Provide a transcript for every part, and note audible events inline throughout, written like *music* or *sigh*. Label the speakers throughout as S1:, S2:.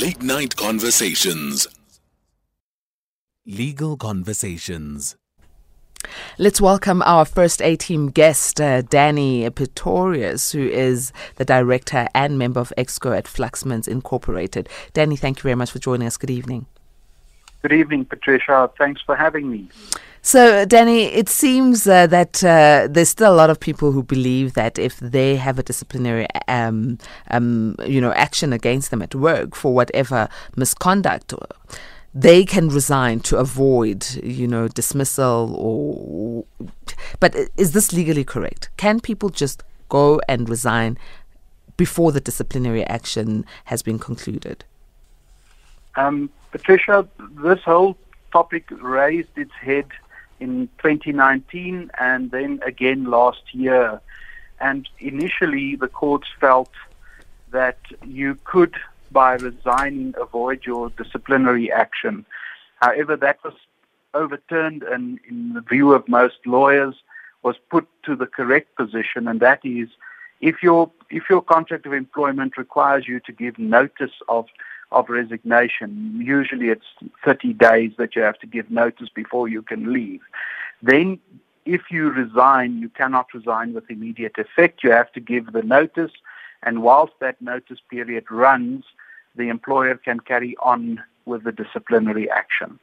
S1: Late Night Conversations. Legal Conversations.
S2: Let's welcome our first A team guest, uh, Dannie Pretorius, who is the director and member of EXCO at Fluxmans Incorporated. Dannie, thank you very much for joining us. Good evening.
S3: Good evening, Patricia. Thanks for having me.
S2: So, Dannie, it seems uh, that uh, there's still a lot of people who believe that if they have a disciplinary, um, um, you know, action against them at work for whatever misconduct, they can resign to avoid, you know, dismissal. Or, but is this legally correct? Can people just go and resign before the disciplinary action has been concluded?
S3: Um, Patricia, this whole topic raised its head in 2019 and then again last year. And initially, the courts felt that you could, by resigning, avoid your disciplinary action. However, that was overturned and, in the view of most lawyers, was put to the correct position, and that is if your if your contract of employment requires you to give notice of of resignation. Usually it's 30 days that you have to give notice before you can leave. Then if you resign, you cannot resign with immediate effect. You have to give the notice, and whilst that notice period runs, the employer can carry on with the disciplinary action.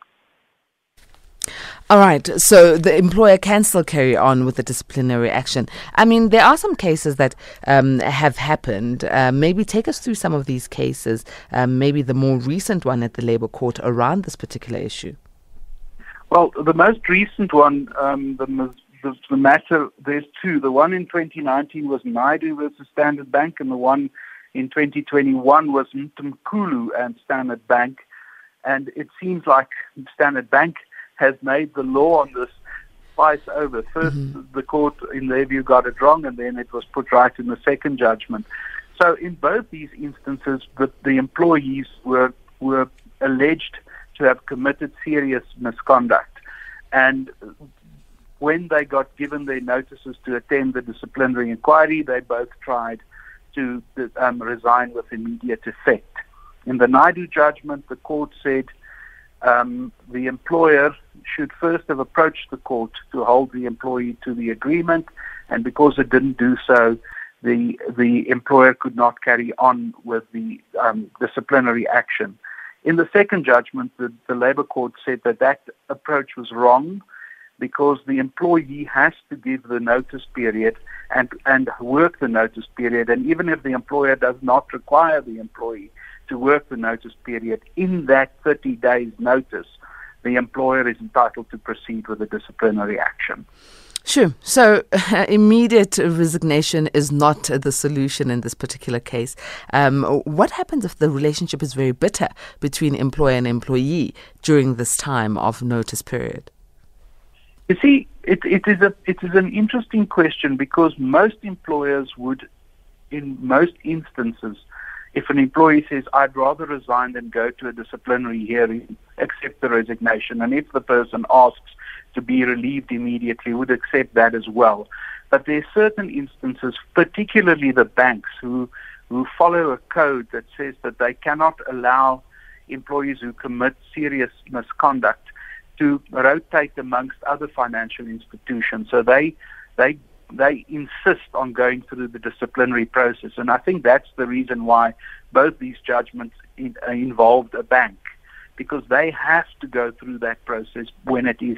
S2: All right. So the employer can still carry on with the disciplinary action. I mean, there are some cases that um, have happened. Uh, maybe take us through some of these cases, um, maybe the more recent one at the Labour Court around this particular issue.
S3: Well, the most recent one, um, the, the, the, matter, there's two. The one in 2019 was Naidoo versus Standard Bank, and the one in 2021 was Mthimkhulu and Standard Bank. And it seems like Standard Bank has made the law on this twice over. 1st mm-hmm. the court, in their view, got it wrong, and then it was put right in the second judgment. So, in both these instances, the, the employees were were alleged to have committed serious misconduct, and when they got given their notices to attend the disciplinary inquiry, they both tried to um, resign with immediate effect. In the Naidoo judgment, the court said um, the employer should first have approached the court to hold the employee to the agreement, and because it didn't do so, the the employer could not carry on with the um, disciplinary action. In the second judgment, the, the Labour Court said that that approach was wrong because the employee has to give the notice period and, and work the notice period. And even if the employer does not require the employee to work the notice period, in that 30 days notice, the employer is entitled to proceed with a disciplinary action.
S2: Sure. So, uh, *laughs* immediate resignation is not the solution in this particular case. Um, what happens if the relationship is very bitter between employer and employee during this time of notice period?
S3: You see, it, it is a it is an interesting question because most employers would, in most instances, if an employee says, I'd rather resign than go to a disciplinary hearing, accept the resignation, and if the person asks to be relieved immediately, would accept that as well. But there are certain instances, particularly the banks, who, who follow a code that says that they cannot allow employees who commit serious misconduct to rotate amongst other financial institutions. So they they they insist on going through the disciplinary process. And I think that's the reason why both these judgments in, uh, involved a bank, because they have to go through that process when it is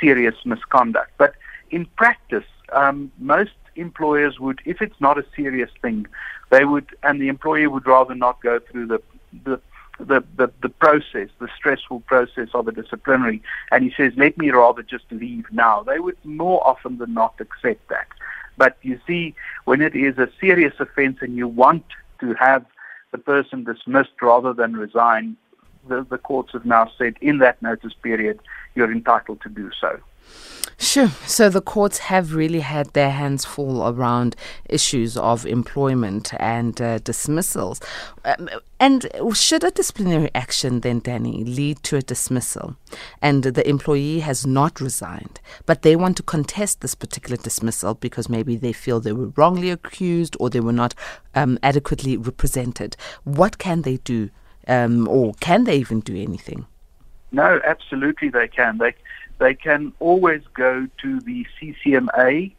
S3: serious misconduct. But in practice, um, most employers would, if it's not a serious thing, they would, and the employer would rather not go through the, the the, the, the process, the stressful process of a disciplinary, and he says, let me rather just leave now. They would more often than not accept that. But you see, when it is a serious offense and you want to have the person dismissed rather than resign, the, the courts have now said in that notice period, you're entitled to do so.
S2: Sure. So the courts have really had their hands full around issues of employment and uh, dismissals. Um, and should a disciplinary action then, Dannie, lead to a dismissal and the employee has not resigned, but they want to contest this particular dismissal because maybe they feel they were wrongly accused or they were not um, adequately represented, what can they do um, or can they even do anything?
S3: No, absolutely they can. They they can always go to the CCMA.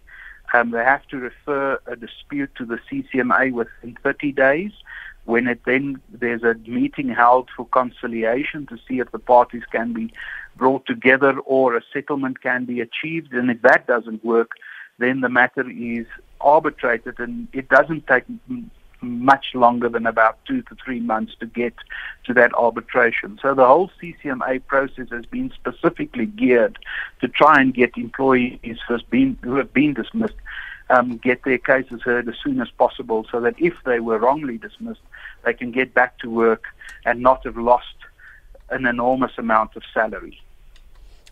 S3: Um, they have to refer a dispute to the CCMA within 30 days. When it then there's a meeting held for conciliation to see if the parties can be brought together or a settlement can be achieved. And if that doesn't work, then the matter is arbitrated, and it doesn't take much longer than about two to three months to get to that arbitration. So the whole CCMA process has been specifically geared to try and get employees who, been, who have been dismissed um, get their cases heard as soon as possible so that if they were wrongly dismissed, they can get back to work and not have lost an enormous amount of salary.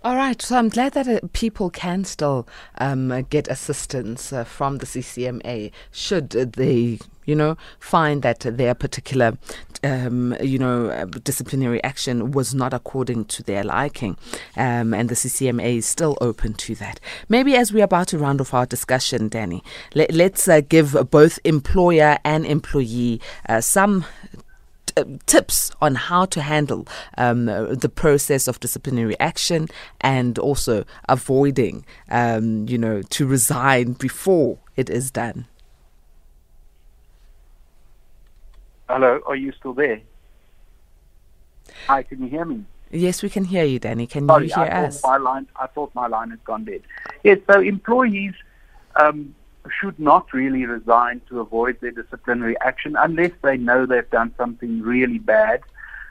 S2: All right, so I'm glad that uh, people can still um, uh, get assistance uh, from the CCMA should they, you know, find that their particular, um, you know, uh, disciplinary action was not according to their liking, um, and the CCMA is still open to that. Maybe as we're about to round off our discussion, Dannie, let, us uh, give both employer and employee uh, some uh, tips on how to handle um, the process of disciplinary action and also avoiding, um, you know, to resign before it is done.
S3: Hello, are you still there? Hi, can you hear me?
S2: Yes, we can hear you, Dannie. Can
S3: Sorry,
S2: you hear
S3: I
S2: us?
S3: My line, I thought my line had gone dead. Yes, so employees um, should not really resign to avoid their disciplinary action unless they know they've done something really bad,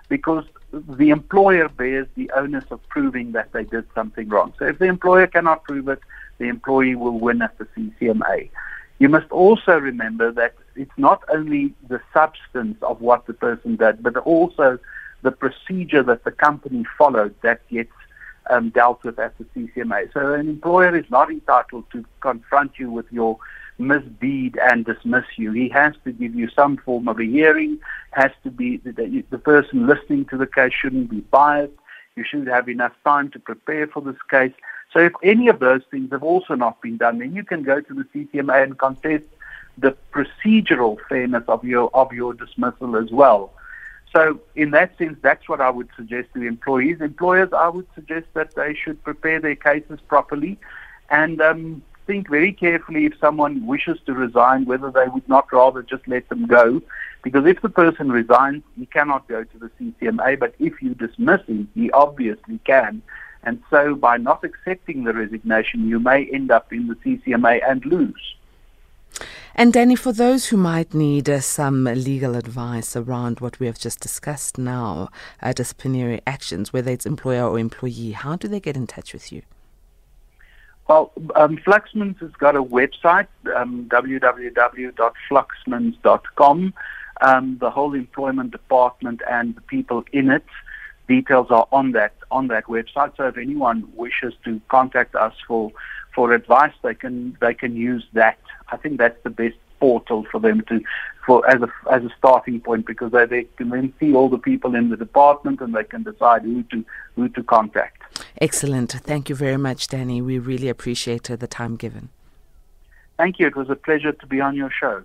S3: because the employer bears the onus of proving that they did something wrong. So if the employer cannot prove it, the employee will win at the CCMA. You must also remember that it's not only the substance of what the person did, but also the procedure that the company followed that gets um, dealt with at the CCMA. So an employer is not entitled to confront you with your misdeed and dismiss you. He has to give you some form of a hearing, has to be, the, the person listening to the case shouldn't be biased. You should have enough time to prepare for this case. So if any of those things have also not been done, then you can go to the CCMA and contest the procedural fairness of your of your dismissal as well. So in that sense, that's what I would suggest to the employees. Employers, I would suggest that they should prepare their cases properly and um, think very carefully if someone wishes to resign, whether they would not rather just let them go. Because if the person resigns, he cannot go to the CCMA, but if you dismiss him, he obviously can. And so by not accepting the resignation, you may end up in the CCMA and lose.
S2: And Dannie, for those who might need uh, some legal advice around what we have just discussed now, uh, disciplinary actions, whether it's employer or employee, how do they get in touch with you?
S3: Well, um, Fluxmans has got a website, um, www.fluxmans.com. Um, the whole employment department and the people in it details are on that on that website. So if anyone wishes to contact us for for advice, they can they can use that. I think that's the best portal for them to for as a as a starting point because they, they can then see all the people in the department and they can decide who to who to contact.
S2: Excellent. Thank you very much, Dannie. We really appreciate uh, the time given.
S3: Thank you. It was a pleasure to be on your show.